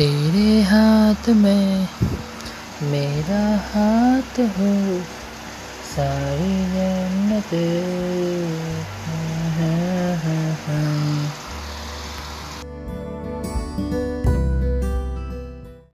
तेरे हाथ में मेरा हाथ हो सारी जन्नतें।